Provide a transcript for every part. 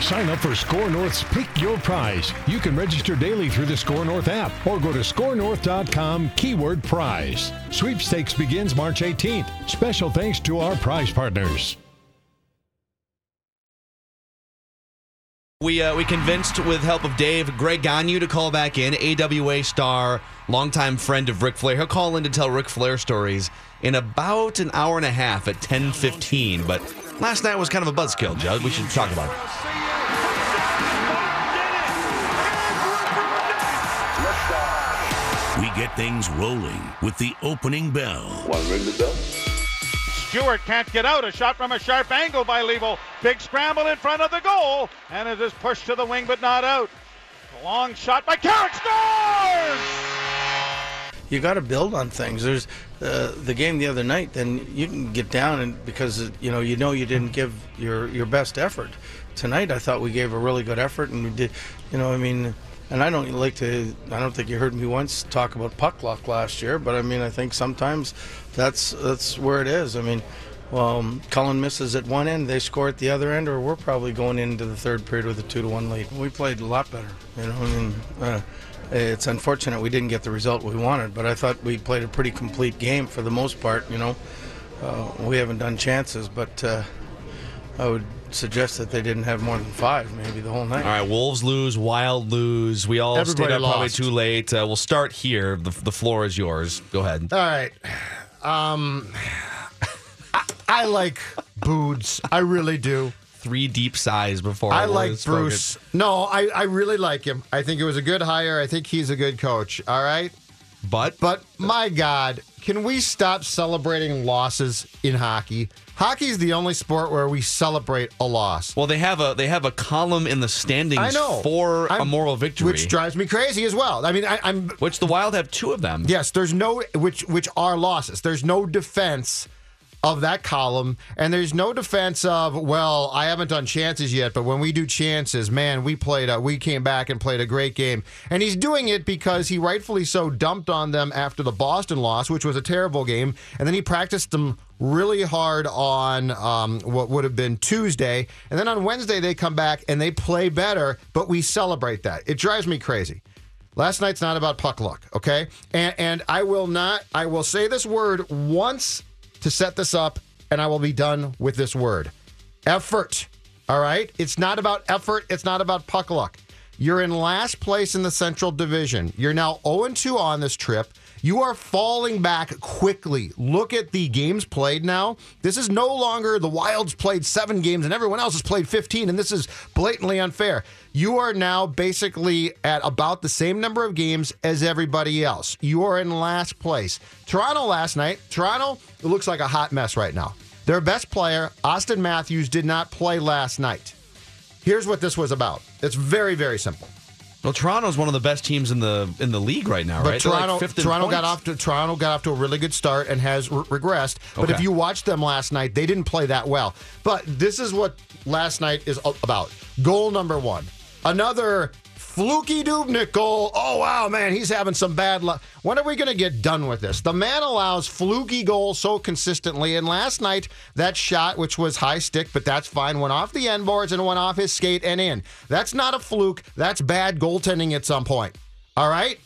Sign up for SKOR North's Pick Your Prize. You can register daily through the Score North app or go to skornorth.com keyword prize. Sweepstakes begins March 18th. Special thanks to our prize partners. We uh, we convinced with help of Dave Greg Gagne to call back in, AWA star, longtime friend of Ric Flair. He'll call in to tell Ric Flair stories in about an hour and a half at 10:15. But last night was kind of a buzzkill, Judd. We should talk about it. We get things rolling with the opening bell. One ring the bell. Stewart can't get out. A shot from a sharp angle by Leivo. Big scramble in front of the goal. And it is pushed to the wing but not out. A long shot by Carrick scores! You got to build on things. There's uh, the game the other night. Then you can get down and because you know you know you didn't give your your best effort. Tonight I thought we gave a really good effort and we did. You know I mean. And I don't like to. I don't think you heard me once talk about puck luck last year, but I mean I think sometimes that's that's where it is. I mean, well, Cullen misses at one end, they score at the other end, or we're probably going into the third period with a two to one lead. We played a lot better. You know, I mean. Uh, it's unfortunate we didn't get the result we wanted, but I thought we played a pretty complete game for the most part. You know, uh, we haven't done chances, but uh, I would suggest that they didn't have more than five, maybe the whole night. All right, Wolves lose, Wild lose. We all Everybody stayed up probably too late. Uh, we'll start here. The, the floor is yours. Go ahead. All right. Um, I, I like Boods. I really do. Three deep sighs before I like is spoken. Bruce. No, I, I really like him. I think it was a good hire. I think he's a good coach. All right. But But my God, can we stop celebrating losses in hockey? Hockey is the only sport where we celebrate a loss. well, they have a they have a column in the standings I know for a I'm- moral victory, which drives me crazy as well. I mean, I, I'm which the Wild have two of them. Yes, there's no which which are losses. There's no defense of that column, and there's no defense of well, I haven't done chances yet, but when we do chances, man, we played a, we came back and played a great game, and he's doing it because he rightfully so dumped on them after the Boston loss, which was a terrible game, and then he practiced them really hard on um, what would have been Tuesday, and then on Wednesday they come back and they play better, but we celebrate that. It drives me crazy. Last night's not about puck luck, okay? And, and I will not, I will say this word once to set this up, and I will be done with this word effort, all right? It's not about effort, it's not about puck luck. You're in last place in the Central Division. You're now 0 2 on this trip. You are falling back quickly. Look at the games played now. This is no longer the Wilds played seven games and everyone else has played 15, and this is blatantly unfair. You are now basically at about the same number of games as everybody else. You are in last place. Toronto last night, Toronto, it looks like a hot mess right now. Their best player, Austin Matthews, did not play last night. Here's what this was about. It's very, very simple. Well, Toronto's one of the best teams in the in the league right now, But right? They're like Toronto, fifth Toronto got off to Toronto got off to a really good start and has re- regressed. But if you watched them last night, they didn't play that well. But this is what last night is about. Goal number one, another fluky Dubnyk goal. Oh wow, man, he's having some bad luck. When are we going to get done with this? The man allows fluky goals so consistently, and last night that shot, which was high stick, but that's fine, went off the end boards and went off his skate and in. That's not a fluke. That's bad goaltending at some point. All right.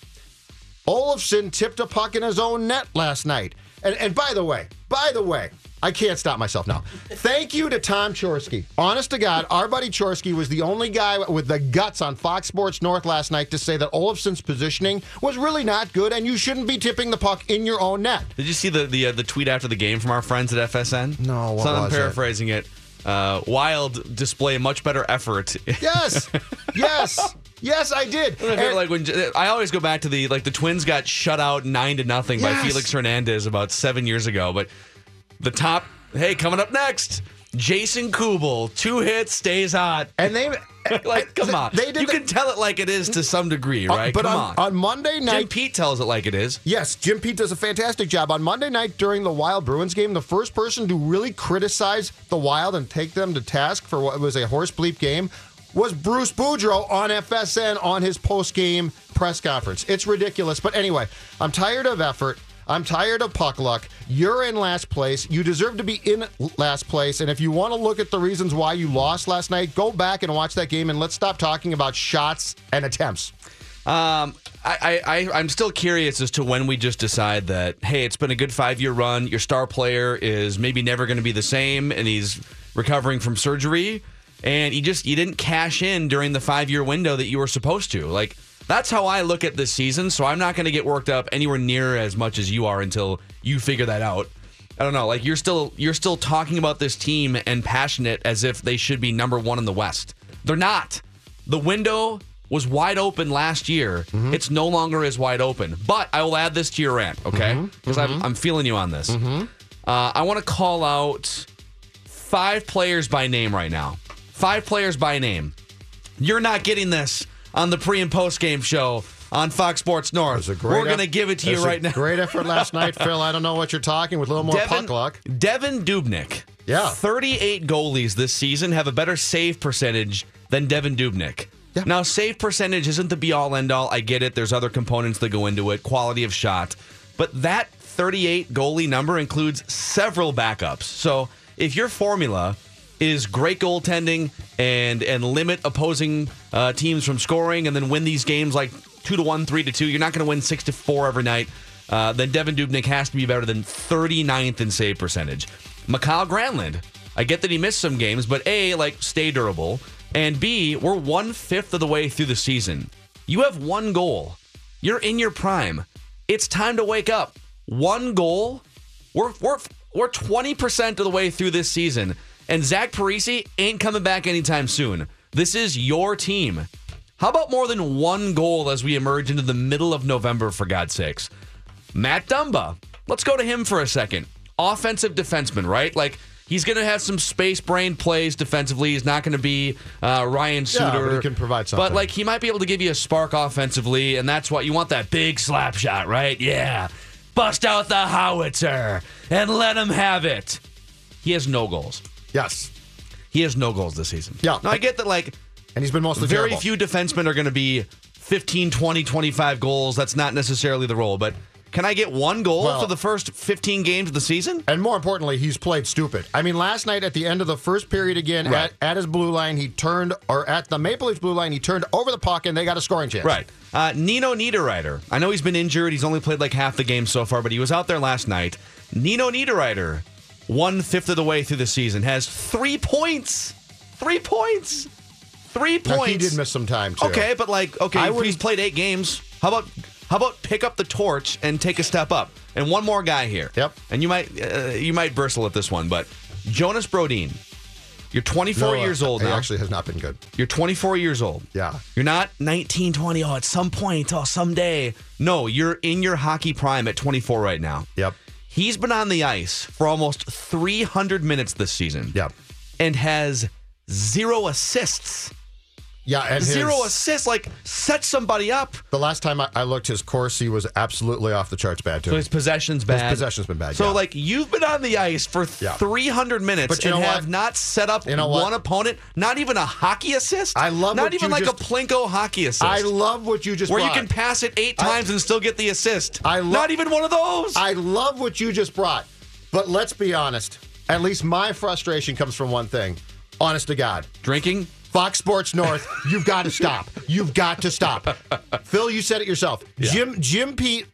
Olofsson tipped a puck in his own net last night. And, and by the way, by the way, I can't stop myself now. Thank you to Tom Chorske. Honest to God, our buddy Chorsky was the only guy with the guts on Fox Sports North last night to say that Olofsson's positioning was really not good and you shouldn't be tipping the puck in your own net. Did you see the the, uh, the tweet after the game from our friends at FSN? No, what so I'm was it? paraphrasing it. Uh, Wild display much better effort. Yes, yes. Yes, I did. I And- like when I always go back to the like the Twins got shut out nine to nothing by Felix Hernandez about seven years ago. But the top, hey, coming up next, Jason Kubel, two hits, stays hot. and they like, come on, They did you the- can tell it like it is to some degree, Uh, right? but come on, on. on Monday night, Jim Pete tells it like it is. Yes, Jim Pete does a fantastic job. On Monday night during the Wild Bruins game, the first person to really criticize the Wild and take them to task for what was a horse bleep game was Bruce Boudreau on FSN on his post game press conference. It's ridiculous. But anyway, I'm tired of effort. I'm tired of puck luck. You're in last place. You deserve to be in last place. And if you want to look at the reasons why you lost last night, go back and watch that game and let's stop talking about shots and attempts. Um, I, I, I'm still curious as to when we just decide that, hey, it's been a good five year run. Your star player is maybe never going to be the same, and he's recovering from surgery, and you just you didn't cash in during the five year window that you were supposed to. Like that's how I look at this season. So I'm not going to get worked up anywhere near as much as you are until you figure that out. I don't know. Like you're still you're still talking about this team and passionate as if they should be number one in the West. They're not. The window was wide open last year. Mm-hmm. It's no longer as wide open. But I will add this to your rant, okay? Mm-hmm. Because I'm, mm-hmm. I'm feeling you on this. Uh, I want to call out five players by name right now. Five players by name. You're not getting this on the pre and post game show on Fox Sports North. We're going to give it to you right now. Great effort last night, Phil. I don't know what you're talking with a little more Devan, puck luck. Devan Dubnyk. Yeah. 38 goalies this season have a better save percentage than Devan Dubnyk. Yeah. Now, save percentage isn't the be all end all. I get it. There's other components that go into it, quality of shot. But that 38 goalie number includes several backups. So if your formula is great goaltending and and limit opposing uh, teams from scoring and then win these games like two to one, three to two, you're not going to win six to four every night. Uh, then Devan Dubnyk has to be better than 39th in save percentage. Mikael Granlund, I get that he missed some games, but A, like, stay durable. And B, we're one fifth of the way through the season. You have one goal. You're in your prime. It's time to wake up. One goal. We're we're we're 20% of the way through this season. And Zach Parise ain't coming back anytime soon. This is your team. How about more than one goal as we emerge into the middle of November, for God's sakes? Matt Dumba. Let's go to him for a second. Offensive defenseman, right? Like he's going to have some space brain plays defensively. He's not going to be uh, Ryan Yeah, Suter. but he can provide something. But like he might be able to give you a spark offensively, and that's what you want that big slap shot, right? Yeah. Bust out the howitzer and let him have it. He has no goals. Yes. He has no goals this season. Yeah. Now I get that like And he's been mostly very terrible. few defensemen are going to be 15, 20, 25 goals. That's not necessarily the role, but can I get one goal Well- for the first 15 games of the season? And more importantly, he's played stupid. I mean, last night at the end of the first period again, Right. at, at his blue line, he turned, or at the Maple Leafs blue line, he turned over the puck and they got a scoring chance. Right. Uh, Nino Niederreiter. I know he's been injured. He's only played like half the game so far, but he was out there last night. Nino Niederreiter, one fifth of the way through the season, has three points. Three points. Three Now, points. he did miss some time, too. Okay, but like, okay, I he's played eight games. How about how about pick up the torch and take a step up? And one more guy here. Yep. And you might uh, you might bristle at this one, but Jonas Brodin. You're 24 No, uh, years old he now. actually has not been good. You're 24 years old. Yeah. You're not 19, 20. Oh, at some point, oh, someday. No, you're in your hockey prime at 24 right now. Yep. He's been on the ice for almost 300 minutes this season. Yep. And has zero assists. Yeah, and his- Zero assists. Like, set somebody up. The last time I, I looked, his Corsi was absolutely off the charts bad too. So his possession's bad. His possession's been bad, So, yeah. like, you've been on the ice for Yeah. 300 minutes But you and know have what? not set up You know what? one opponent, not even a hockey assist. I love Not what even you like just- a Plinko hockey assist. I love what you just where brought. you can pass it eight I- times and still get the assist. I lo- Not even one of those. I love what you just brought. But let's be honest. At least my frustration comes from one thing. Honest to God. Drinking. Fox Sports North, you've got to stop. You've got to stop. Phil, you said it yourself. Jim Jim Pete,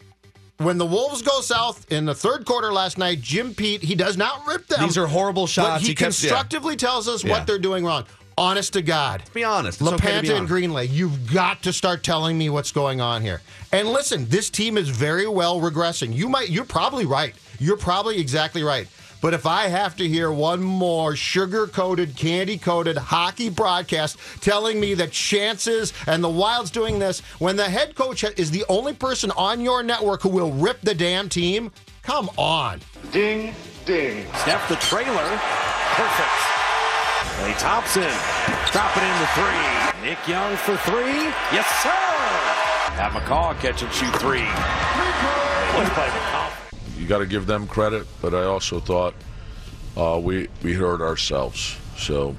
when the Wolves go south in the third quarter last night, Jim Pete, he does not rip them. These are horrible shots. he, He kept- yeah. constructively tells us Yeah. what they're doing wrong. Honest to God. Let's Be honest. It's okay be LaPanta and honest. Greenlay, you've got to start telling me what's going on here. And listen, this team is very well regressing. You might, you're probably right. You're probably exactly right. But if I have to hear one more sugar coated, candy coated hockey broadcast telling me that chances and the Wild's doing this when the head coach is the only person on your network who will rip the damn team, come on. Ding, ding. Steph the trailer. Perfect. And Thompson dropping in. Drop it into three. Nick Young for three. Yes, sir. Pat McCaw catch and shoot three. Let's play McCaw. You got to give them credit, but I also thought uh, we we hurt ourselves. So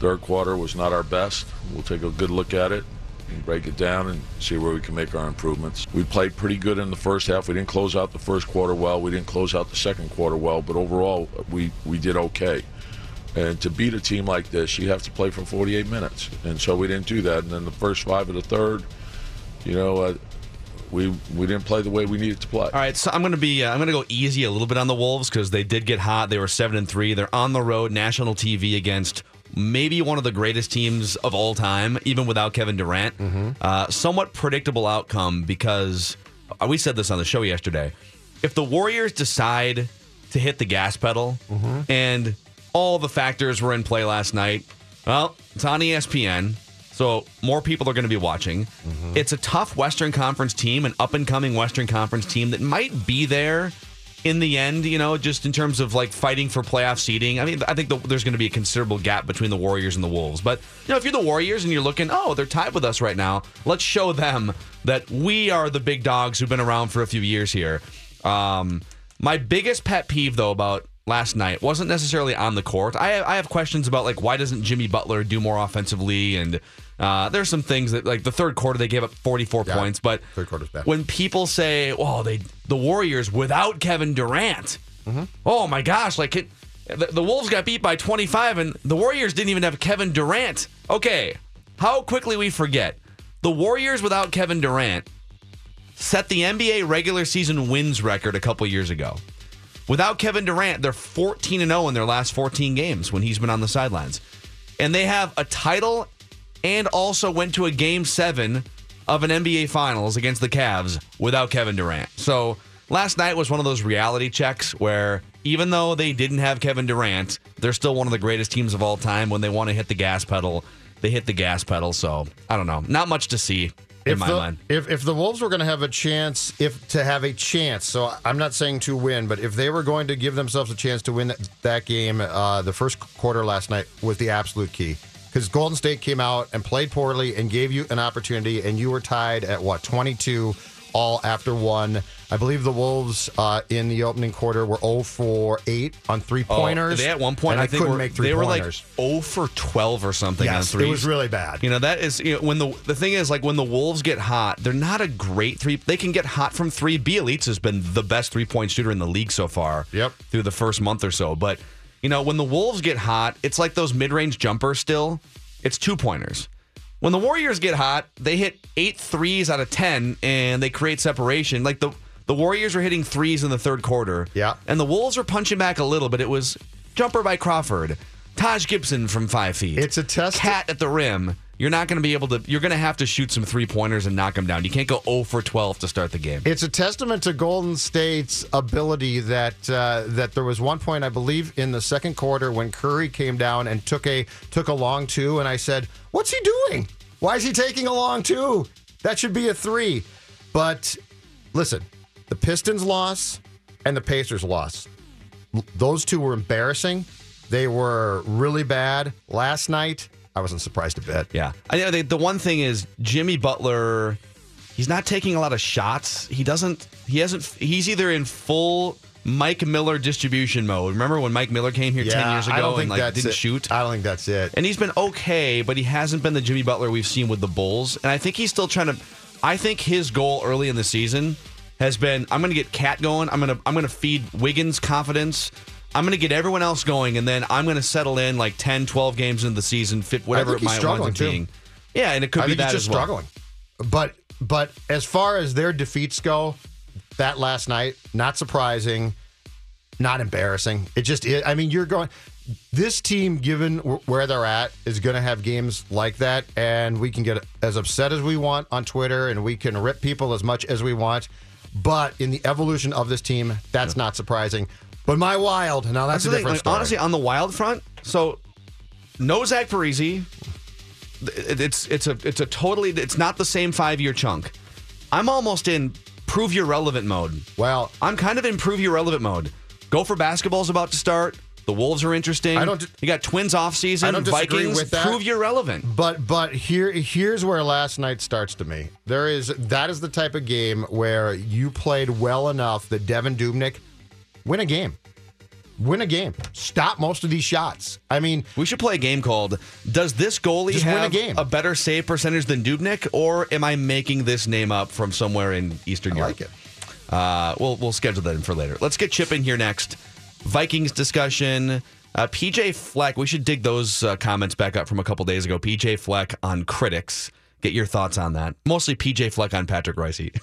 third quarter was not our best. We'll take a good look at it and break it down and see where we can make our improvements. We played pretty good in the first half. We didn't close out the first quarter well. We didn't close out the second quarter well, but overall we we did okay. And to beat a team like this, you have to play for 48 minutes. And so we didn't do that. And then the first five of the third, you know, uh, we we didn't play the way we needed to play. All right, so I'm going to be uh, I'm going to go easy a little bit on the Wolves because they did get hot. They were seven and three. They're on the road, national TV against maybe one of the greatest teams of all time, even without Kevin Durant. Uh, somewhat predictable outcome because uh, we said this on the show yesterday. If the Warriors decide to hit the gas pedal and all the factors were in play last night, well, it's on ESPN. So more people are going to be watching. It's a tough Western Conference team, an up and coming Western Conference team that might be there in the end, you know, just in terms of like fighting for playoff seeding. I mean, I think the, there's going to be a considerable gap between the Warriors and the Wolves. But, you know, if you're the Warriors and you're looking, oh, they're tied with us right now, let's show them that we are the big dogs who've been around for a few years here. Um, my biggest pet peeve, though, about last night wasn't necessarily on the court. I, I have questions about, like, why doesn't Jimmy Butler do more offensively? And uh, there's some things that, like, the third quarter, they gave up 44 Yeah, points. But third quarter's bad. when people say, "Well, they the Warriors without Kevin Durant," Mm-hmm. oh my gosh, like it, the, the Wolves got beat by 25, and the Warriors didn't even have Kevin Durant. Okay, how quickly we forget the Warriors without Kevin Durant set the NBA regular season wins record a couple years ago. Without Kevin Durant, they're 14 and 0 in their last 14 games when he's been on the sidelines. And they have a title and also went to a game 7 of an NBA finals against the Cavs without Kevin Durant. So, last night was one of those reality checks where even though they didn't have Kevin Durant, they're still one of the greatest teams of all time when they want to hit the gas pedal. They hit the gas pedal, so I don't know. Not much to see in if my the, mind. If if the Wolves were going to have a chance, if to have a chance, so I'm not saying to win, but if they were going to give themselves a chance to win that, that game, uh, the first quarter last night was the absolute key because Golden State came out and played poorly and gave you an opportunity, and you were tied at what 22 all after one. I believe the Wolves uh, in the opening quarter were 0 for 8 on three pointers. Oh, they at one point I, I, think couldn't were, make three they were like pointers. 0 for 12 or something on yes, threes. it was really bad. You know that is you know, when the the thing is like when the Wolves get hot, they're not a great three. They can get hot from three. Bjelica has been the best three point shooter in the league so far. Yep. Through the first month or so, but you know when the Wolves get hot, it's like those mid range jumpers. Still, it's two pointers. When the Warriors get hot, they hit eight threes out of ten, and they create separation. Like the the Warriors were hitting threes in the third quarter. Yeah. And the Wolves were punching back a little, but it was jumper by Crawford, Taj Gibson from five feet. It's a test- Cat at the rim. You're not going to be able to. You're going to have to shoot some three pointers and knock them down. You can't go 0 for 12 to start the game. It's a testament to Golden State's ability that uh, that there was one point I believe in the second quarter when Curry came down and took a took a long two, and I said, "What's he doing? Why is he taking a long two? That should be a three. But listen, the Pistons loss and the Pacers loss. Those two were embarrassing. They were really bad last night. I wasn't surprised a bit. Yeah. I know the, the one thing is Jimmy Butler. He's not taking a lot of shots. He doesn't. He hasn't. He's either in full Mike Miller distribution mode. Remember when Mike Miller came here ten years ago I don't think and like that's didn't it. shoot? I don't think that's it. and he's been okay, but he hasn't been the Jimmy Butler we've seen with the Bulls. And I think he's still trying to. I think his goal early in the season has been: I'm going to get Cat going. I'm going to I'm going to feed Wiggins confidence. I'm going to get everyone else going, and then I'm going to settle in like 10, 12 games into the season, fit whatever it might struggling, wind up being. Yeah, and it could I be that just as well. struggling. But but as far as their defeats go, that last night, not surprising, not embarrassing. It just is. I mean, you're going. This team, given where they're at, is going to have games like that, and we can get as upset as we want on Twitter, and we can rip people as much as we want. But in the evolution of this team, that's not surprising. But my wild, now that's, That's a thing, different like, story. honestly, on the wild front, so no Zach Parise. It- It's it's a it's a totally it's not the same five year chunk. I'm almost in prove you're relevant mode. well, I'm kind of in prove you're relevant mode. Go for basketball's about to start. The Wolves are interesting. I don't- you got Twins off season. I don't disagree Vikings with that. prove you're relevant. But but here here's where last night starts to me. There is that is the type of game where you played well enough that Devan Dubnyk win a game. Win a game. Stop most of these shots. I mean, We should play a game called Does this goalie Just win a have game. better save percentage than Dubnyk, or am I making this name up from somewhere in Eastern I Europe? like it. Uh, we'll we'll schedule that in for later. Let's get Chip in here next. Vikings discussion. Uh, PJ Fleck. We should dig those uh, comments back up from a couple days ago. PJ Fleck on critics. Get your thoughts on that. Mostly PJ Fleck on Patrick Reusse.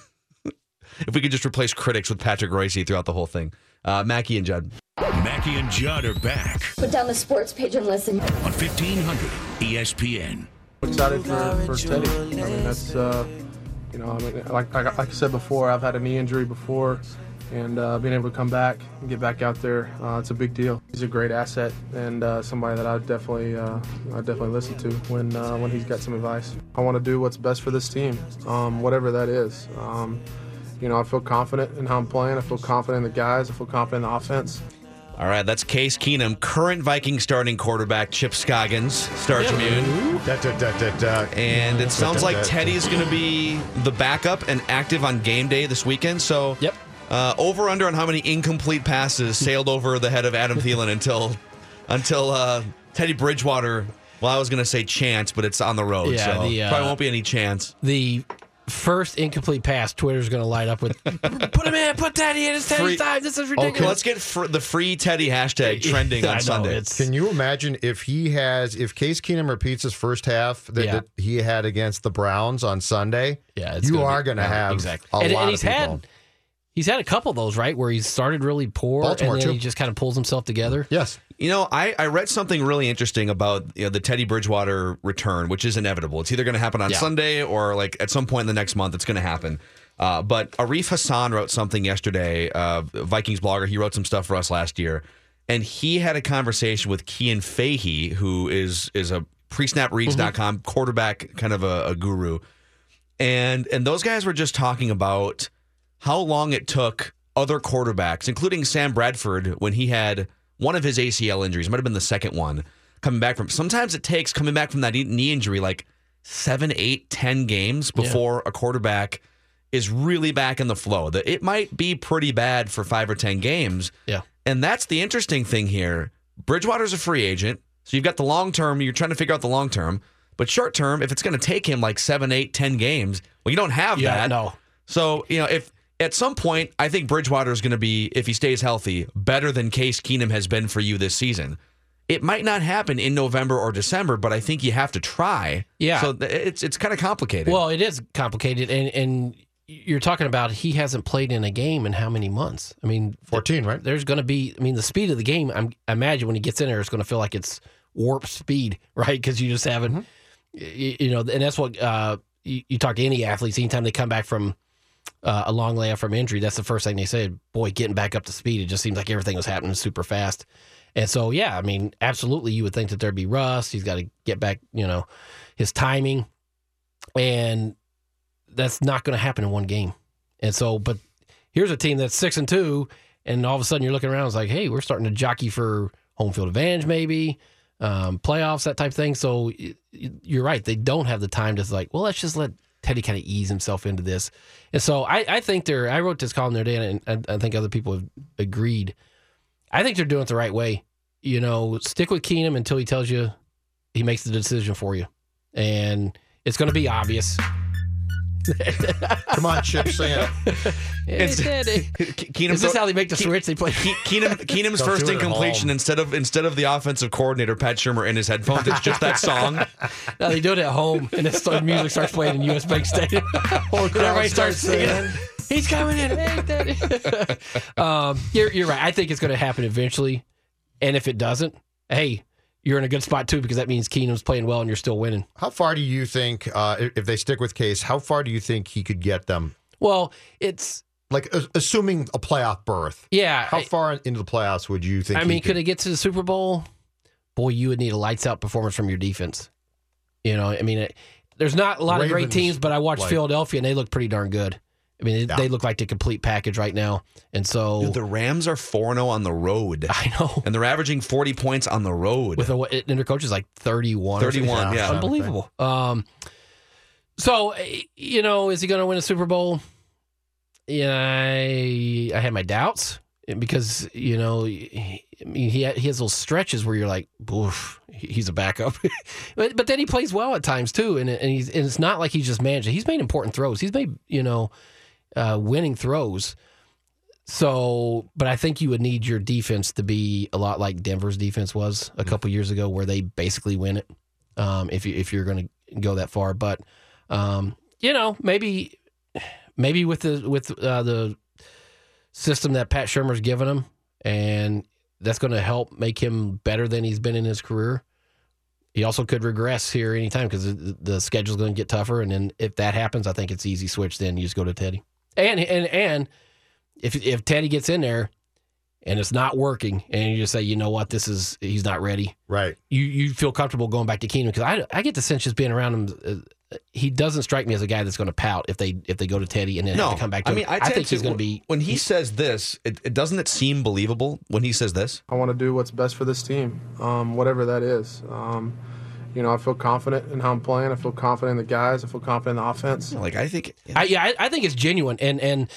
if we could just replace critics with Patrick Reusse throughout the whole thing. Uh, Mackey and Judd. Mackey and Judd are back Put down the sports page and listen. on 1500 ESPN. excited for, for Teddy. I mean, that's, uh, you know, I mean, like, like, like I said before, I've had a knee injury before, and uh, being able to come back and get back out there, uh, it's a big deal. He's a great asset and uh, somebody that I definitely, uh, I definitely listen to when uh, when he's got some advice. I want to do what's best for this team, um, whatever that is. Um, you know, I feel confident in how I'm playing. I feel confident in the guys. I feel confident in the offense. All right, that's Case Keenum, current Viking starting quarterback Chip Scoggins, Star Tribune. Da, da, da, da, da. And it sounds like Da, da, da. Teddy's going to be the backup and active on game day this weekend. So, Yep. uh, over under on how many incomplete passes sailed over the head of Adam Thielen until until uh, Teddy Bridgewater. Well, I was going to say chance, but it's on the road, Yeah, so the, uh, probably won't be any chance. The first incomplete pass, Twitter's going to light up with put him in, put Teddy in. It's Teddy's Free- time. This is Okay, ridiculous. let's get fr- the free Teddy hashtag trending on know, Sunday. it's- Can you imagine if he has if Case Keenum repeats his first half that, Yeah. that he had against the Browns on Sunday? Yeah, it's you gonna are going to have exactly. a and, lot and of he's people. had he's had a couple of those right where he started really poor Baltimore, and then too. he just kind of pulls himself together. yes, You know, I, I read something really interesting about you know, the Teddy Bridgewater return, which is inevitable. It's either going to happen on Yeah. Sunday or like at some point in the next month, it's going to happen. Uh, but Arif Hassan wrote something yesterday. Uh, Vikings blogger. He wrote some stuff for us last year, and he had a conversation with Cian Fahey, who is is a presnapreads.com quarterback kind of a, a guru, and and those guys were just talking about how long it took other quarterbacks, including Sam Bradford, when he had one of his ACL injuries, might have been the second one, coming back from. Sometimes it takes coming back from that knee injury like seven, eight, ten games before a quarterback is really back in the flow. That it might be pretty bad for five or ten games. Yeah. And that's the interesting thing here. Bridgewater's a free agent. So you've got the long term, you're trying to figure out the long term. But short term, if it's going to take him like seven, eight, ten games, well, you don't have Yeah, that. no. So, you know, if at some point, I think Bridgewater is going to be, if he stays healthy, better than Case Keenum has been for you this season. It might not happen in November or December, but I think you have to try. Yeah. So it's it's kind of complicated. Well, it is complicated, and and you're talking about he hasn't played in a game in how many months? I mean, 14, right? There's going to be, I mean, the speed of the game. I'm, I imagine when he gets in there, it's going to feel like it's warp speed, right? Because you just haven't, Mm-hmm. you, you know, and that's what uh, you, you talk to any athletes. Anytime they come back from uh, a long layoff from injury, that's the first thing they said. Boy, getting back up to speed. It just seems like everything was happening super fast. And so, yeah, I mean, absolutely, you would think that there'd be rust. He's got to get back, you know, his timing, and that's not going to happen in one game. And so, but here's a team that's six and two, and all of a sudden you're looking around, it's like, hey, we're starting to jockey for home field advantage, maybe um, playoffs, that type of thing. So you're right; they don't have the time to like, well, let's just let Teddy kind of ease himself into this. And so I, I think they're. I wrote this column the other day, and I, I think other people have agreed. I think they're doing it the right way. You know, stick with Keenum until he tells you he makes the decision for you, and it's going to be obvious. Come on, Chip, sing it. It's, Teddy. Keenum Is this how they make the switch? They play. Keenum, Keenum's first do it at incompletion instead of instead of the offensive coordinator Pat Shurmur in his headphones, it's just that song. No, they do it at home, and then the music starts playing in US Bank Stadium. and everybody starts singing. He's coming in. Hey, Teddy. um, you're, you're right. I think it's going to happen eventually. And if it doesn't, hey, you're in a good spot too because that means Keenum's playing well and you're still winning. How far do you think, uh, if they stick with Case, how far do you think he could get them? Well, it's like assuming a playoff berth. Yeah, How I- far into the playoffs would you think? I he mean, could it get to the Super Bowl? Boy, you would need a lights out performance from your defense. You know, I mean, it, there's not a lot of great teams, but I watched like- Philadelphia and they look pretty darn good. I mean, they, Yeah. they look like the complete package right now. And so Dude, the Rams are 4 0 on the road. I know And they're averaging 40 points on the road. with a, and their coach is like 31. 31, something. yeah. Unbelievable. Um, so, eh, you know, is he going to win a Super Bowl? Yeah, I, I had my doubts because, you know, he, I mean, he, he has those stretches where you're like, oof, he's a backup. but, but then he plays well at times too. And, and, he's, and it's not like he's just managed. He's made important throws. He's made, you know, uh, winning throws. So, but I think you would need your defense to be a lot like Denver's defense was a couple years ago, where they basically win it. Um, if you if you're going to go that far, but um, you know, maybe maybe with the with uh, the system that Pat Shurmur's given him, and that's going to help make him better than he's been in his career. He also could regress here anytime because the, the schedule's going to get tougher, and then if that happens, I think it's easy switch. Then you just go to Teddy, and and and if if Teddy gets in there and it's not working, and you just say, you know what, this is he's not ready. right? You you feel comfortable going back to Keenum because I I get the sense just being around him. Uh, he doesn't strike me as a guy that's going to pout if they if they go to Teddy and then no, have to come back to I mean, him. I, tend think he's going to be. When he says this, it, it doesn't it seem believable when he says this? I want to do what's best for this team, um, whatever that is. Um, you know, I feel confident in how I'm playing. I feel confident in the guys. I feel confident in the offense. Like, I think. I, yeah, I, I think it's genuine, and and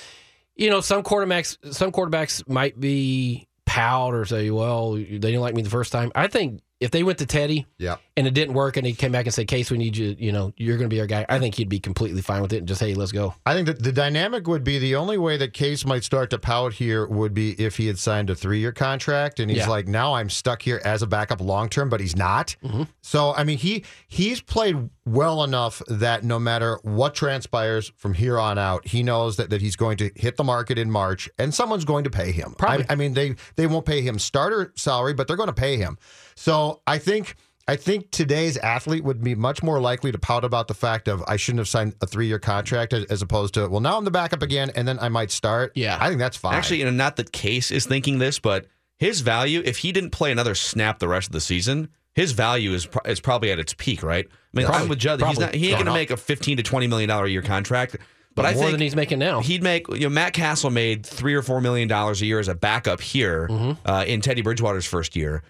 you know some quarterbacks some quarterbacks might be pout or say, well, they didn't like me the first time. I think if they went to Teddy Yeah. and it didn't work, and he came back and said, Case, we need you. You know, you're going to be our guy. I think he'd be completely fine with it and just hey, let's go. I think that the dynamic would be the only way that Case might start to pout here would be if he had signed a three year contract and he's Yeah. like, now I'm stuck here as a backup long term, but he's not. Mm-hmm. So I mean, he he's played well enough that no matter what transpires from here on out, he knows that, that he's going to hit the market in March and someone's going to pay him. Probably. I, I mean, they they won't pay him starter salary, but they're going to pay him. So I think. I think today's athlete would be much more likely to pout about the fact of I shouldn't have signed a three year contract as, opposed to well now I'm the backup again and then I might start. Yeah. I think that's fine. Actually, you know, not that Case is thinking this, but his value, if he didn't play another snap the rest of the season, his value is pro- is probably at its peak, right? I mean, Probably. I'm with Judd. He's not. He ain't going to make a 15 to 20 million dollar a year contract. But, I more think than he's making now. he'd make. You know, Matt Cassel made three or four million dollars a year as a backup here Mm-hmm. uh, in Teddy Bridgewater's first year.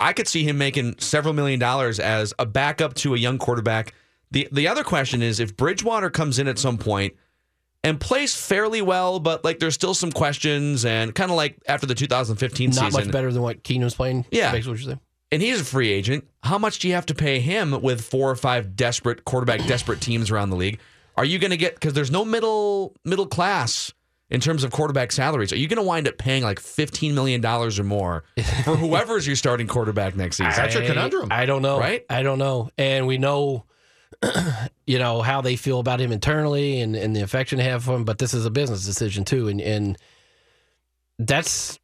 I, could see him making several million dollars as a backup to a young quarterback. The the other question is if Bridgewater comes in at some point and plays fairly well, but like there's still some questions and kind of like after the 2015 Not season. Not much better than what Keenum's playing. Yeah. basically what you're saying. and he's a free agent. How much do you have to pay him with four or five desperate quarterback desperate teams around the league? Are you going to get because there's no middle middle class in terms of quarterback salaries? Are you going to wind up paying like fifteen million dollars or more for whoever's your starting quarterback next season? That's your conundrum. I don't know. Right? I don't know. And we know, you know, how they feel about him internally and, and the affection they have for him. But this is a business decision too, and and that's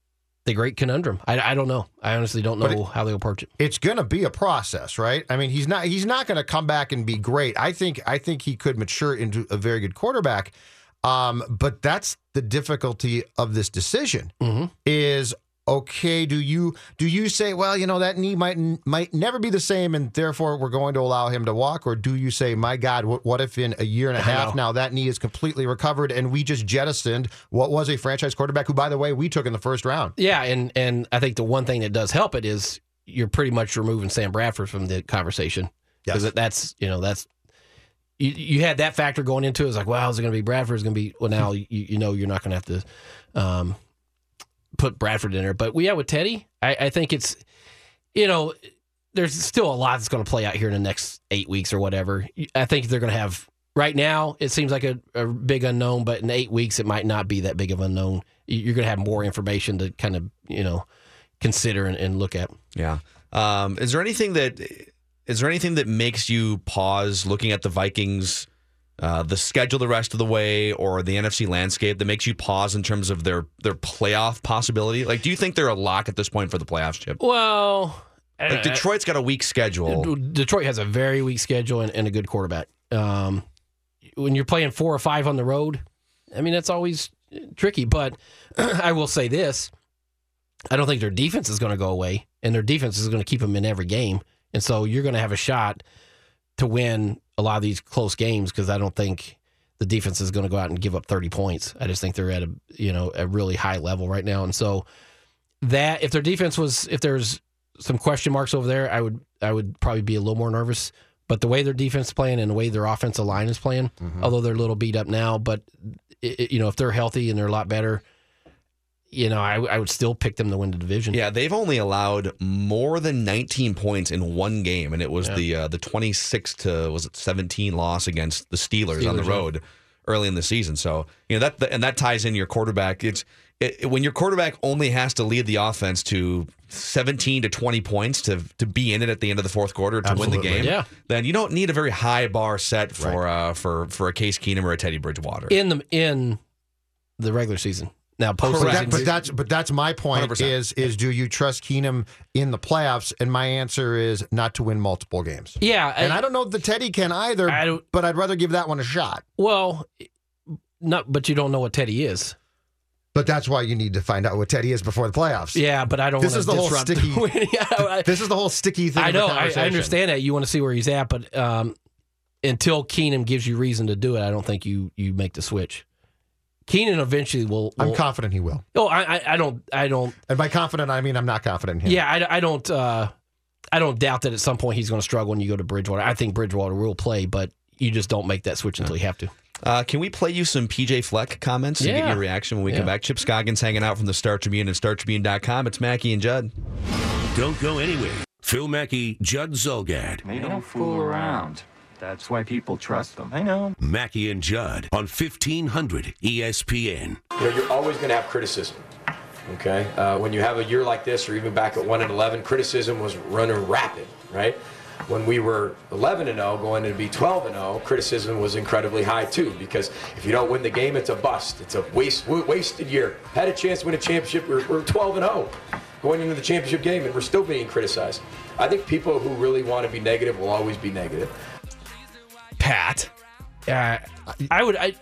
the great conundrum. I, I don't know. I honestly don't But know how they'll approach it. it's going to be a process, right? I mean, he's not he's not going to come back and be great. I think I think he could mature into a very good quarterback. Um, but that's the difficulty of this decision. Is okay. Do you do you say, well, you know, that knee might might never be the same, and therefore we're going to allow him to walk, or do you say, my God, what, what if in a year and a I half know. now that knee is completely recovered, and we just jettisoned what was a franchise quarterback, who, by the way, we took in the first round. Yeah, and and I think the one thing that does help it is you're pretty much removing Sam Bradford from the conversation because Yes. that's you know that's you, you had that factor going into it. It's like, well, is it going to be Bradford? Is going to be well now you, you know you're not going to have to um, put Bradford in there. But we yeah, with Teddy, I, I think it's you know there's still a lot that's going to play out here in the next eight weeks or whatever. I think they're going to have right now. It seems like a, a big unknown, but in eight weeks it might not be that big of unknown. You- You're going to have more information to kind of you know consider and, and look at. Yeah. Um, is there anything that is there anything that makes you pause looking at the Vikings, uh, the schedule the rest of the way, or the NFC landscape that makes you pause in terms of their their playoff possibility? Like, do you think they're a lock at this point for the playoffs, Chip? Well, Like Detroit's got a weak schedule. Detroit has a very weak schedule and, and a good quarterback. Um, when you're playing four or five on the road, I mean that's always tricky. But I will say this: I don't think their defense is going to go away, and their defense is going to keep them in every game. And so you're going to have a shot to win a lot of these close games because I don't think the defense is going to go out and give up 30 points. I just think they're at a you know a really high level right now, and so that if their defense was if there's some question marks over there, I would I would probably be a little more nervous. But the way their defense is playing and the way their offensive line is playing, mm-hmm. although they're a little beat up now, but it- you know if they're healthy and they're a lot better, you know I, I would still pick them to win the division. Yeah, they've only allowed more than 19 points in one game, and it was Yeah. the uh, the 26 to was it 17 loss against the Steelers, on the Steelers, yeah. road early in the season. So you know that and that ties in your quarterback. It's it, when your quarterback only has to lead the offense to 17 to 20 points to to be in it at the end of the fourth quarter to win the game. Yeah. then you don't need a very high bar set for uh, for for a Case Keenum or a Teddy Bridgewater. in the in the regular season. Now But, that, but that's but that's my point 100%. is is do you trust Keenum in the playoffs? And my answer is not to win multiple games. yeah, And I don't know if the Teddy can either, I don't- but I'd rather give that one a shot. well, not but you don't know what Teddy is. But that's why you need to find out what Teddy is before the playoffs. Yeah, but I don't. This is the whole sticky- winning. This is the whole sticky thing. I know. I, I understand that you want to see where he's at, but um, until Keenan gives you reason to do it, I don't think you you make the switch. Keenan eventually will. I'm confident he will. Oh, I, I, I don't. I don't. And by confident, I mean I'm not confident in him. Yeah, I, I don't. Uh, I don't doubt that at some point he's going to struggle when you go to Bridgewater. I think Bridgewater will play, but you just don't make that switch until you have to. Uh, can we play you some PJ Fleck comments to get your reaction when we Yeah. come back? Chip Scoggins hanging out from the Star Tribune and StarTribune.com. It's Mackie and Judd. Don't go anywhere. Phil Mackey, Judd Zulgad. They don't fool around. That's why people trust them. I know. Mackey and Judd on E 1500 ESPN. You know, you're always going to have criticism. Okay, uh, when you have a year like this, or even back at one and eleven, criticism was running rapid, right? When we were 11 and 0, going to be 12 and 0, criticism was incredibly high too. Because if you don't win the game, it's a bust. It's a waste, wasted year. Had a chance to win a championship. We're, we're 12 and 0 going into the championship game, and we're still being criticized. I think people who really want to be negative will always be negative. Pat. Yeah, I would. I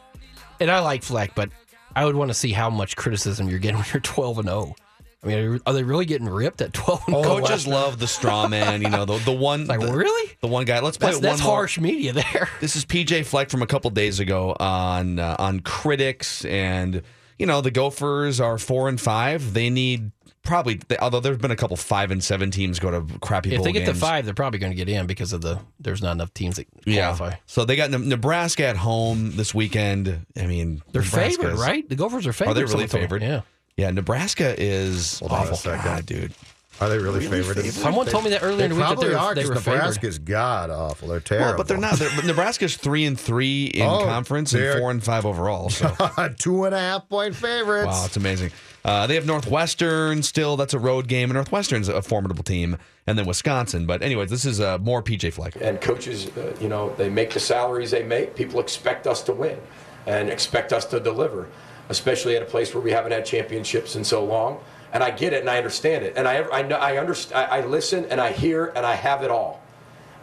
and I like Fleck, but I would want to see how much criticism you're getting when you're 12 and 0. I mean, are- are they really getting ripped at 12 and 0? Coaches love the straw man, you know, the, the one. Like, the, really? The one guy. Let's play That's, it that's one more. harsh media there. This is PJ Fleck from a couple days ago on uh, on critics and you know the Gophers are four and five. They need probably they, although there's been a couple five and seven teams go to crappy If bowl they get games. to five, they're probably going to get in because of the there's not enough teams that Yeah. qualify. So they got Ne- Nebraska at home this weekend. I mean, They're Nebraska's- favored, right? The Gophers are favored. Are they really someone favored? Yeah. Yeah, Nebraska is Hold on awful. God, dude. Are they really, favored? Someone told me that earlier They in the week that probably they were, are they 'cause were favored. Nebraska's god awful. They're terrible. Well, but they're not. They're, Nebraska's three and three in Oh, conference and they're- four and five overall. So Two and a half point favorites. wow, it's amazing. Uh, they have Northwestern still. That's a road game. And Northwestern's a formidable team, and then Wisconsin. But anyways, this is uh, more PJ Fleck. and coaches, uh, you know, they make the salaries they make. People expect us to win and expect us to deliver, especially at a place where we haven't had championships in so long. And I get it and I understand it. And I, I, know, I, understand, I, I listen and I hear and I have it all.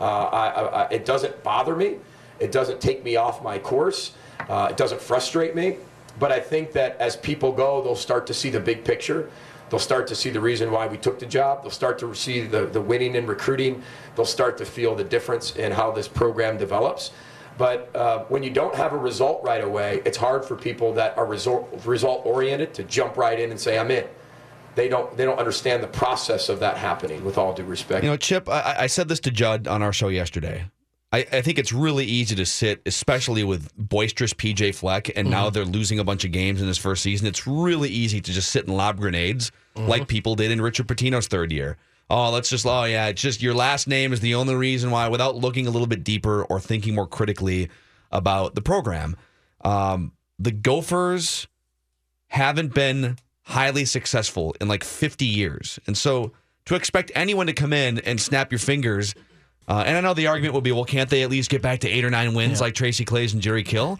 Uh, I, I, it doesn't bother me. It doesn't take me off my course. Uh, it doesn't frustrate me. But I think that as people go, they'll start to see the big picture. They'll start to see the reason why we took the job. They'll start to see the, the winning and recruiting. They'll start to feel the difference in how this program develops. But uh, when you don't have a result right away, it's hard for people that are result, result oriented to jump right in and say, I'm in. They don't, they don't understand the process of that happening, with all due respect. You know, Chip, I, I said this to Judd on our show yesterday. I, I think it's really easy to sit, especially with boisterous PJ Fleck, and now they're losing a bunch of games in his first season. It's really easy to just sit and lob grenades like people did in Richard Pitino's third year. Oh, let's just, oh, yeah, it's just your last name is the only reason why, without looking a little bit deeper or thinking more critically about the program. Um, the Gophers haven't been highly successful in like 50 years. And so to expect anyone to come in and snap your fingers, uh, and I know the argument would be, well, can't they at least get back to eight or nine wins like Tracy Claeys and Jerry Kill?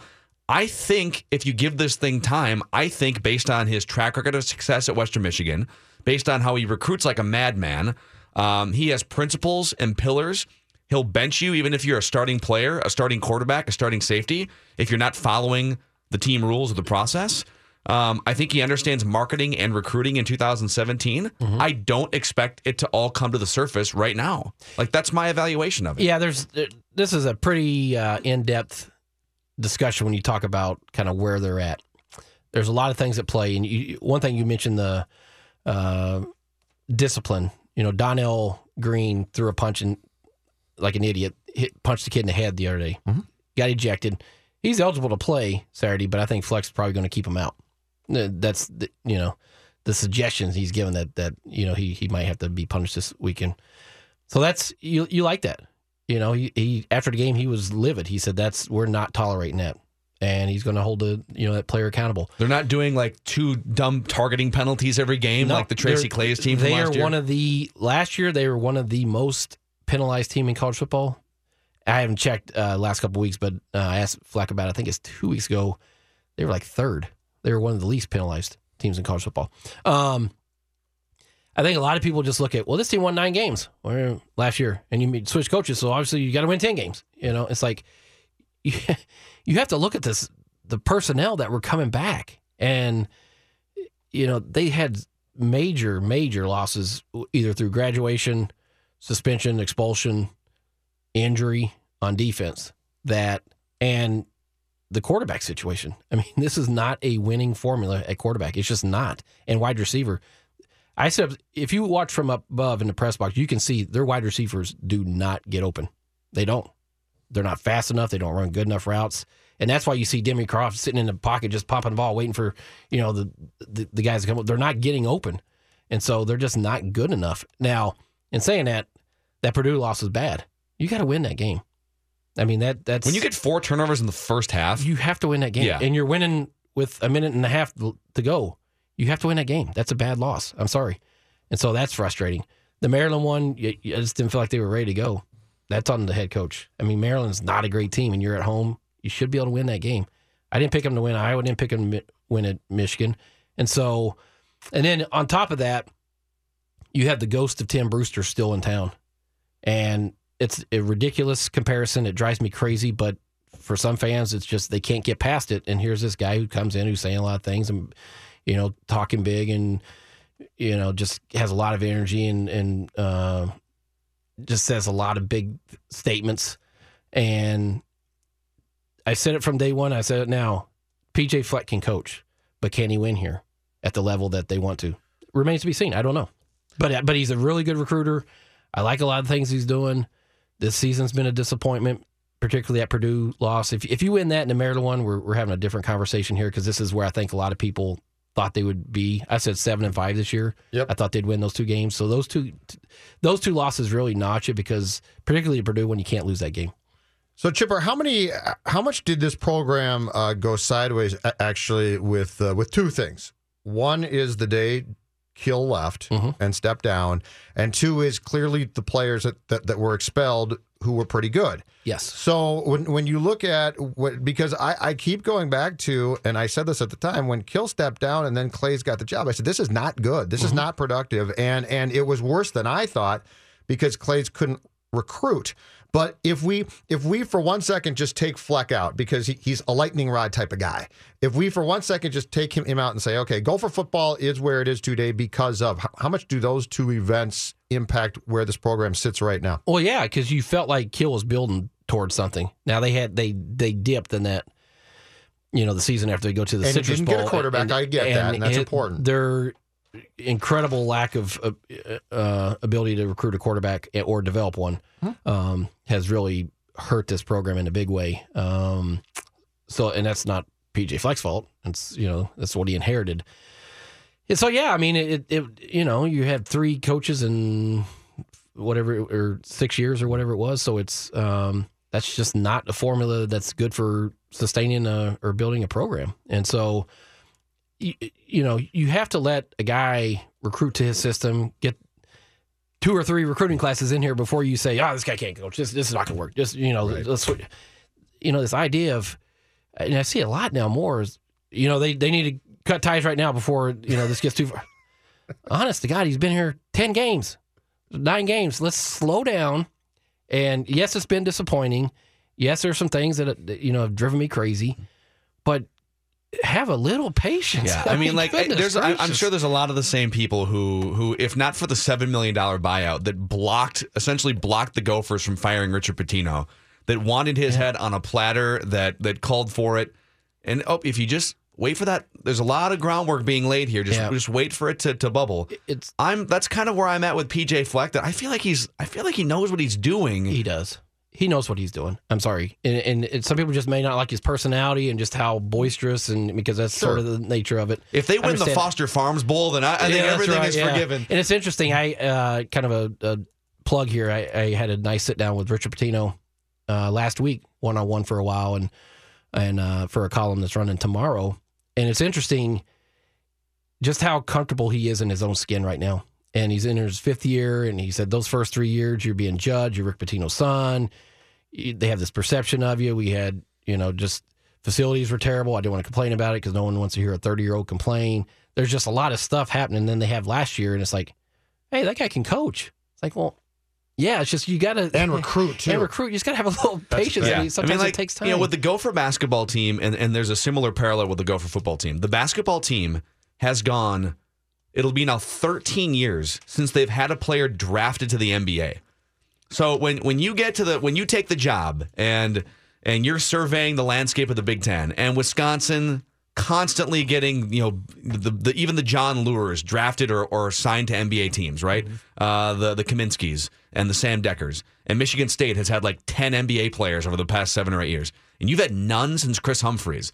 I think if you give this thing time, I think based on his track record of success at Western Michigan, based on how he recruits like a madman, um, he has principles and pillars. He'll bench you even if you're a starting player, a starting quarterback, a starting safety, if you're not following the team rules of the process. Um, I think he understands marketing and recruiting in 2017. I don't expect it to all come to the surface right now. Like that's my evaluation of it. Yeah, there's this is a pretty uh, in depth discussion when you talk about kind of where they're at. There's a lot of things at play, and you, one thing you mentioned the uh, discipline. You know, Donnell Green threw a punch and like an idiot, hit punched the kid in the head the other day. Got ejected. He's eligible to play Saturday, but I think Flex is probably going to keep him out. Uh, That's the, you know the suggestions he's given that that you know he he might have to be punished this weekend. So that's you you like that. You know, he, he after the game he was livid. He said that's we're not tolerating that. And he's going to hold the you know that player accountable. They're not doing like two dumb targeting penalties every game No, like the Tracy Claeys' team They last are year. one of the last year. They were one of the most penalized team in college football. I haven't checked uh, last couple weeks, but uh, I asked Fleck about. it. I think it's two weeks ago. They were like third. They were one of the least penalized teams in college football. Um, I think a lot of people just look at well, this team won nine games last year, and you switch coaches, so obviously you got to win ten games. You know, it's like you, you have to look at this the personnel that were coming back, and you know they had major major losses either through graduation, suspension, expulsion, injury on defense that and the quarterback situation. I mean, this is not a winning formula at quarterback. It's just not. And wide receiver. I said if you watch from up above in the press box, you can see their wide receivers do not get open. They don't. They're not fast enough. They don't run good enough routes. And that's why you see Demry Croft sitting in the pocket just popping the ball, waiting for, you know, the the, the guys to come up. They're not getting open. And so they're just not good enough. Now, in saying that, that Purdue loss was bad. You got to win that game. I mean that that's when you get four turnovers in the first half, you have to win that game. Yeah. And you're winning with a minute and a half to go. You have to win that game. That's a bad loss. I'm sorry. And so that's frustrating. The Maryland one, I just didn't feel like they were ready to go. That's on the head coach. I mean, Maryland's not a great team, and you're at home. You should be able to win that game. I didn't pick them to win Iowa. Didn't pick them to win at Michigan. And so, and then on top of that, you have the ghost of Tim Brewster still in town. And it's a ridiculous comparison. It drives me crazy, but for some fans, it's just they can't get past it. And here's this guy who comes in who's saying a lot of things and, you know, talking big and, you know, just has a lot of energy and, and, uh, just says a lot of big statements. And I said it from day one. I said it now. PJ Fleck can coach, but can he win here at the level that they want to? Remains to be seen. I don't know. But but he's a really good recruiter. I like a lot of things he's doing. This season's been a disappointment, particularly at Purdue loss. If if you win that in the Maryland one, we're we're having a different conversation here because this is where I think a lot of people thought they would be. I said seven and five this year. Yep. I thought they'd win those two games. So those two those two losses really notch it because particularly at Purdue when you can't lose that game. So Chipper, how many, how much did this program uh, go sideways? Actually, with uh, with two things. One is the day Kill left mm-hmm. and stepped down, and two is clearly the players that, that, that were expelled who were pretty good. Yes. So when when you look at what because I, I keep going back to and I said this at the time when Kill stepped down and then Claeys got the job. I said this is not good. This is mm-hmm. not productive, and and it was worse than I thought because Claeys couldn't recruit. But if we if we for one second just take Fleck out because he, he's a lightning rod type of guy, if we for one second just take him, him out and say, okay, Gopher football is where it is today because of how, how much do those two events impact where this program sits right now? Well, yeah, because you felt like Kill was building towards something. Now they had they they dipped in that, you know, the season after they go to the And Citrus didn't get a Bowl. quarterback. I get that, and that's important. Their incredible lack of uh, uh, ability to recruit a quarterback or develop one um, has really hurt this program in a big way. Um, so, and that's not PJ Fleck's fault. It's you know that's what he inherited. And so yeah, I mean it, it. You know, you had three coaches in whatever or six years or whatever it was. So it's um, that's just not a formula that's good for sustaining a, or building a program. And so you, you know you have to let a guy recruit to his system, get two or three recruiting classes in here before you say, "Oh, this guy can't coach. This this is not going to work." Just you know, let's you know this idea of, and I see a lot now more is you know they they need to cut ties right now before you know this gets too far. Honest to God, he's been here ten games, nine games. Let's slow down. And yes, it's been disappointing. Yes, there's some things that that, you know have driven me crazy, but have a little patience. Yeah, I mean, like, there's, I, I'm sure there's a lot of the same people who, who, if not for the seven million dollar buyout that blocked, essentially blocked the Gophers from firing Richard Pitino, that wanted his head on a platter, that that called for it, and oh, if you just wait for that, there's a lot of groundwork being laid here. Just, Yeah. just wait for it to, to bubble. It's I'm that's kind of where I'm at with PJ Fleck. That I feel like he's, I feel like he knows what he's doing. He does. He knows what he's doing. I'm sorry, and, and, and some people just may not like his personality and just how boisterous, and because that's sort of the nature of it. If they win the. Foster Farms Bowl, then I, I think Yeah, everything right, is yeah. forgiven. And it's interesting. I uh, kind of a, a plug here. I, I had a nice sit down with Richard Pitino uh, last week, one on one for a while, and and uh, for a column that's running tomorrow. And it's interesting just how comfortable he is in his own skin right now. And he's in his fifth year, and he said those first three years you're being judged. You're Rick Pitino's son. They have this perception of you. We had, you know, just facilities were terrible. I didn't want to complain about it because no one wants to hear a 30 year old complain. There's just a lot of stuff happening. then they have last year, and it's like, hey, that guy can coach. It's like, well, yeah, it's just you got to And recruit, too. and recruit. You just got to have a little patience. I mean, sometimes it takes time. You know, with the Gopher basketball team, and, and there's a similar parallel with the Gopher football team. The basketball team has gone, it'll be now 13 years since they've had a player drafted to the NBA. So when when you get to the when you take the job and and you're surveying the landscape of the Big Ten and Wisconsin constantly getting you know the, the even the Jon Leuers drafted or, or signed to NBA teams, right? Uh, the the Kaminskis and the Sam Dekkers and Michigan State has had like ten NBA players over the past seven or eight years, and you've had none since Kris Humphries.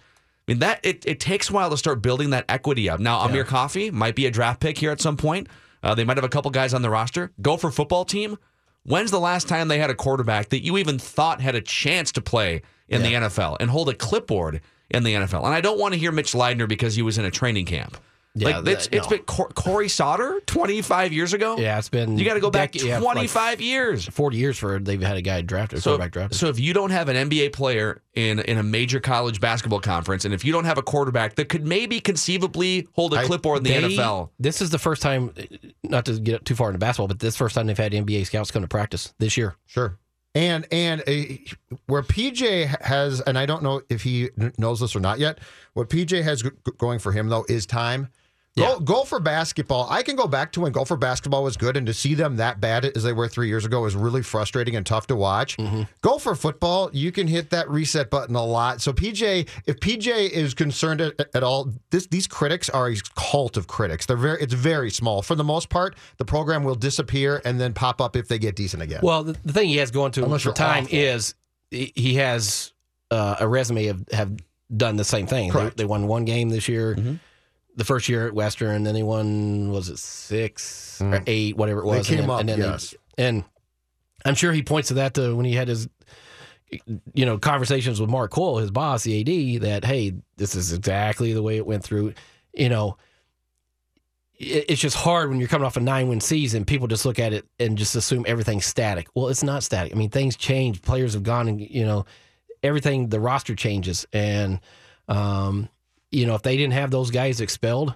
I mean that it, it takes a while to start building that equity up. Now Amir Coffey might be a draft pick here at some point. Uh, they might have a couple guys on the roster. Gopher football team. When's the last time they had a quarterback that you even thought had a chance to play in the NFL and hold a clipboard in the NFL? And I don't want to hear Mitch Leidner because he was in a training camp. Yeah, like it's, that- it's no. been Cor- Cory Sauter 25 years ago. yeah, it's been You got to go back dec- yeah, like 25 years. 40 years for they've had a guy drafted, So, quarterback drafted. so if you don't have an NBA player in in a major college basketball conference, and if you don't have a quarterback that could maybe conceivably hold a clipboard in the They- NFL, This is the first time, not to get too far into basketball, but this first time they've had NBA scouts come to practice this year. Sure. And and uh, where PJ has, and I don't know if he knows this or not yet. What PJ has g- going for him though is time. Go, Gopher basketball. I can go back to when Gopher basketball was good, and to see them that bad as they were three years ago is really frustrating and tough to watch. Gopher football. You can hit that reset button a lot. So PJ, if PJ is concerned at, at all, this, these critics are a cult of critics. They're very, it's very small for the most part. The program will disappear and then pop up if they get decent again. Well, the, the thing he has going to him Unless for time awful. is he has uh, a resume of have done the same thing. They, they won one game this year. The first year at Western, and then they won was it six or eight, whatever it Mm. They was. came and then, up, and then they- yes. and I'm sure he points to that to when he had his you know conversations with Mark Coyle, his boss, the AD, that hey, this is exactly the way it went through. You know, it- it's just hard when you're coming off a nine win season. People just look at it and just assume everything's static. Well, it's not static. I mean, things change. Players have gone, and you know, everything. The roster changes, and um, you know, if they didn't have those guys expelled,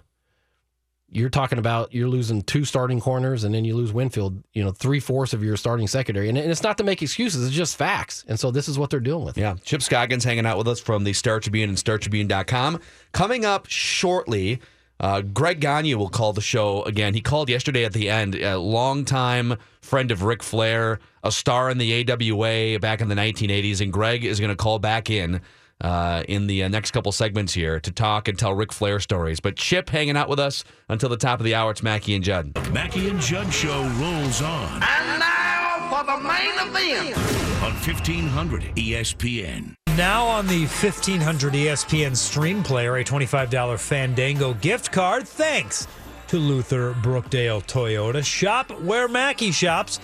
you're talking about you're losing two starting corners, and then you lose Winfield. You know, three fourths of your starting secondary, and, and it's not to make excuses. It's just facts, and so this is what they're dealing with. Yeah, Chip Scoggins hanging out with us from the Star Tribune and StarTribune.com. Coming up shortly, uh, Greg Gagne will call the show again. He called yesterday at the end. A longtime friend of Ric Flair, a star in the AWA back in the 1980s, and Greg is going to call back in. Uh, in the uh, next couple segments here to talk and tell Ric Flair stories. But Chip hanging out with us until the top of the hour. It's Mackey and Judd. Mackey and Judd Show rolls on And now for the main event. on 1500 ESPN. Now on the 1500 ESPN Stream Player, a $25 Fandango gift card. Thanks to Luther Brookdale Toyota. Shop where Mackey shops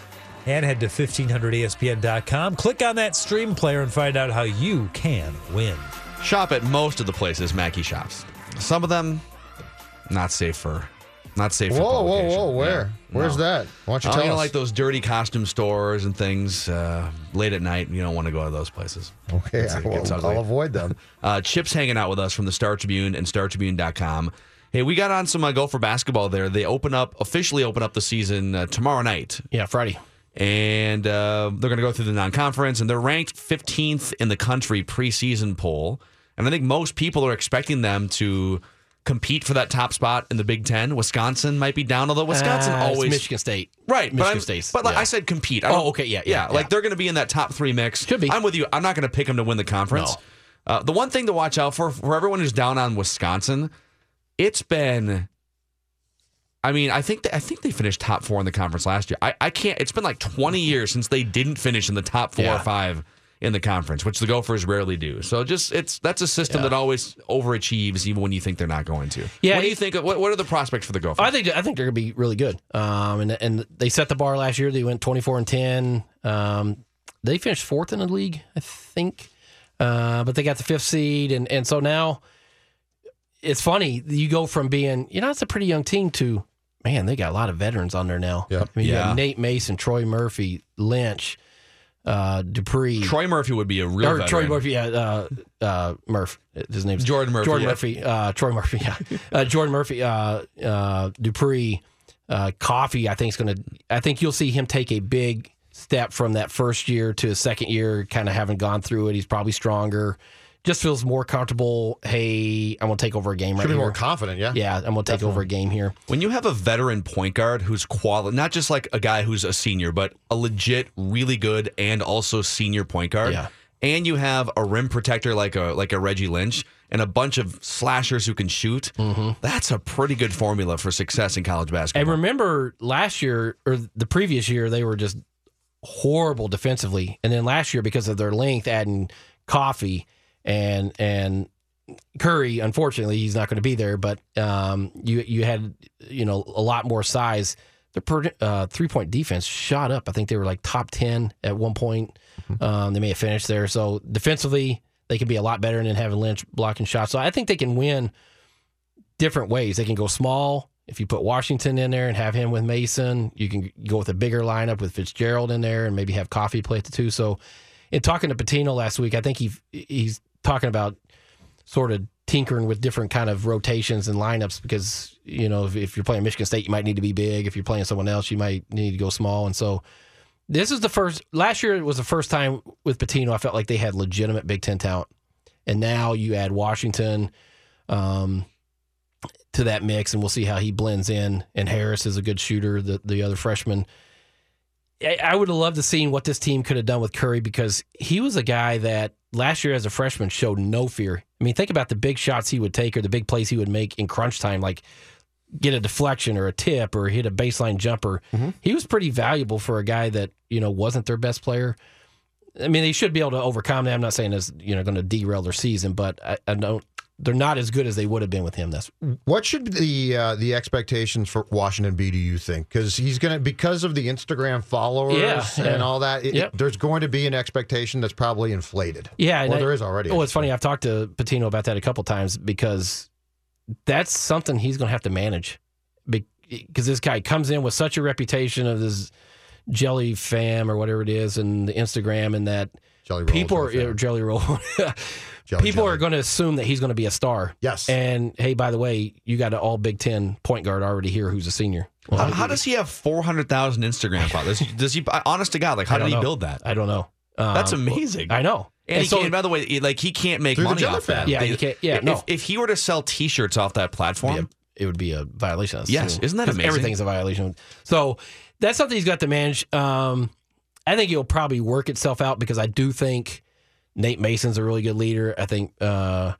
and head to 1500ESPN.com. Click on that Stream Player and find out how you can win. Shop at most of the places Mackey shops. Some of them not safe for not safe for Whoa, whoa, whoa! Where? Yeah, Where's no. that? Why don't you Oh, tell you know, us? like those dirty costume stores and things uh, late at night. You don't want to go to those places. Okay, It's- it I will- ugly. I'll avoid them. Uh, Chip's hanging out with us from the Star Tribune and StarTribune.com. Hey, we got on some uh, Gopher basketball there. They open up officially open up the season uh, tomorrow night. Yeah, Friday. And uh, they're going to go through the non-conference, and they're ranked 15th in the country preseason poll. and I think most people are expecting them to compete for that top spot in the Big Ten. Wisconsin might be down, although Wisconsin Uh, always Michigan State. Right, but, Michigan State's- but like yeah. I said, compete. I Oh, okay, yeah, yeah, yeah. like they're going to be in that top three mix. Could be. I'm with you. I'm not going to pick them to win the conference. Uh, the one thing to watch out for for everyone who's down on Wisconsin, it's been. I mean, I think that, I think they finished top four in the conference last year. I, I can't. It's been like 20 years since they didn't finish in the top four Yeah. or five in the conference, which the Gophers rarely do. So just it's that's a system that always overachieves, even when you think they're not going to. Yeah, What do you think? Of, what What are the prospects for the Gophers? I think I think they're going to be really good. Um, and and they set the bar last year. They went twenty four and ten. Um, they finished fourth in the league, I think. Uh, but they got the fifth seed, and and so now it's funny. You go from being you know it's a pretty young team to man, they got a lot of veterans on there now. Yeah, I mean, you Yeah. got Nate Mason, Troy Murphy, Lynch, uh, Dupree. Troy Murphy would be a real or veteran. Troy Murphy, yeah, uh, uh, Murph. His name's Jordan Murphy, Jordan yeah. Murphy, uh, Troy Murphy, yeah, uh, Jordan Murphy, uh, uh, Dupree, uh, Coffey. I think is going to. I think you'll see him take a big step from that first year to his second year. Kind of having gone through it, he's probably stronger. Just feels more comfortable. Hey, I'm going to take over a game right Should be here. more confident, yeah. Yeah, I'm going to take over a game here. When you have a veteran point guard who's quality, not just like a guy who's a senior, but a legit, really good and also senior point guard, Yeah. and you have a rim protector like a like a Reggie Lynch and a bunch of slashers who can shoot, mm-hmm. that's a pretty good formula for success in college basketball. And remember last year or the previous year, they were just horrible defensively. And then last year, because of their length, adding Coffey and and Curry, unfortunately, he's not going to be there. But um, you you had you know a lot more size. Their per, uh, three point defense shot up. I think they were like top ten at one point. Um, they may have finished there. So defensively, they can be a lot better than having Lynch blocking shots. So I think they can win different ways. They can go small. If you put Washington in there and have him with Mason, you can go with a bigger lineup with Fitzgerald in there and maybe have Coffey play at the two. So, in talking to Pitino last week, I think he he's talking about sort of tinkering with different kind of rotations and lineups because you know if, if you're playing Michigan State, you might need to be big. If you're playing someone else, you might need to go small. And so, this is the first. Last year was the first time with Pitino I felt like they had legitimate Big Ten talent, and now you add Washington. Um, to that mix, and we'll see how he blends in. And Harris is a good shooter, the the other freshman. I, would have loved to seen what this team could have done with Curry because he was a guy that last year as a freshman showed no fear. I mean, think about the big shots he would take or the big plays he would make in crunch time, like get a deflection or a tip or hit a baseline jumper. Mm-hmm. He was pretty valuable for a guy that you know wasn't their best player. I mean, they should be able to overcome that. I'm not saying it's you know going to derail their season, but I, I don't. They're not as good as they would have been with him. That's What should the uh, the expectations for Washington be? Do you think? Because he's going to because of the Instagram followers Yeah, and yeah. all that. it- Yep. there's going to be an expectation that's probably inflated. Yeah, well, I- there is already. Oh, it's funny. I've talked to Pitino about that a couple times because that's something he's going to have to manage. Because this guy comes in with such a reputation of this jelly fam or whatever it is, and the Instagram and that jelly people are yeah, jelly roll. people are going to assume that he's going to be a star. Yes. And hey, by the way, you got an all Big Ten point guard already here who's a senior. how, how does he have 400,000 Instagram followers? Does he, honest to God, like, how did he know. build that? I don't know. That's Um, amazing. I know. And, And he so- can't, by the way, like he can't make money off that. Yeah, They- you can't- yeah, if, no. if he were to sell T-shirts off that platform, it would be a violation. Of Yes, isn't that amazing? Everything's a violation. So that's something he's got to manage. Um, I think it'll probably work itself out because I do think Nate Mason's a really good leader. I think uh,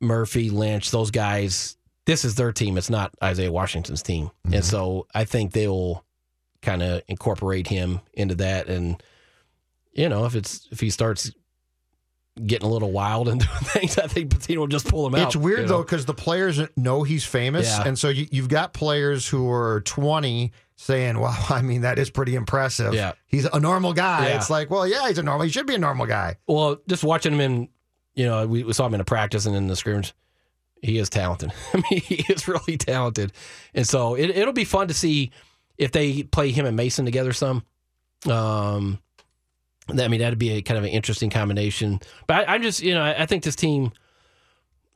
Murphy, Lynch, those guys. This is their team. It's not Isaiah Washington's team, Mm-hmm. and so I think they'll kind of incorporate him into that. And you know, if it's if he starts getting a little wild and doing things, I think Pitino will just pull him out. It's weird you know? though because the players know he's famous, Yeah. and so you, you've got players who are 20 saying, "Wow, I mean that is pretty impressive." Yeah. he's a normal guy. Yeah. It's like, well, yeah, he's a normal. He should be a normal guy. Well, just watching him in, you know, we, we saw him in a practice and in the scrimmage. He is talented. I mean, he is really talented, and so it, it'll be fun to see if they play him and Mason together some. Um, I mean, that'd be a kind of an interesting combination. But I, I'm just, you know, I, I think this team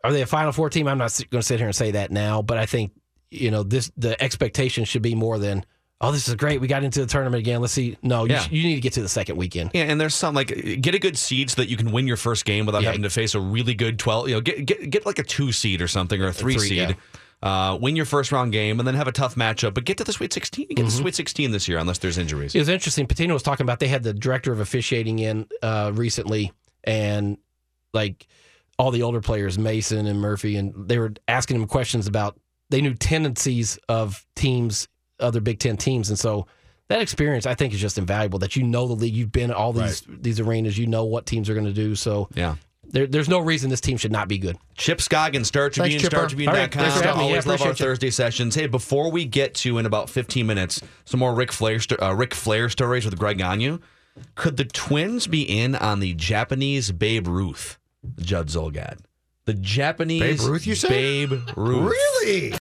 are they a Final Four team? I'm not going to sit here and say that now, but I think you know this the expectation should be more than oh, this is great. We got into the tournament again. Let's see. No, you, Yeah. sh- you need to get to the second weekend. Yeah, and there's some like get a good seed so that you can win your first game without Yeah. having to face a really good twelve. You know, get get get like a two seed or something or a three, three, seed. Uh, win your first round game and then have a tough matchup, but get to the Sweet 16. Get to the Sweet 16 this year unless there's injuries. It was interesting. Pitino was talking about they had the director of officiating in uh, recently, and like all the older players, Mason and Murphy, and they were asking him questions about they knew tendencies of teams, other Big Ten teams, and so that experience I think is just invaluable. That you know the league, you've been all these these arenas, you know what teams are going to do. So Yeah. There, there's no reason this team should not be good. Chip Scoggin, Star Thanks, Tribune, Chipper. StarTribune.com. All right, thanks for. Yeah, Always love our you. Thursday sessions. Hey, before we get to in about 15 minutes some more Ric Flair, uh, Ric Flair stories with Greg Gagne, could the Twins be in on the Japanese Babe Ruth, Judd Zulgad? The Japanese Babe Ruth, you said? Babe Ruth. Really?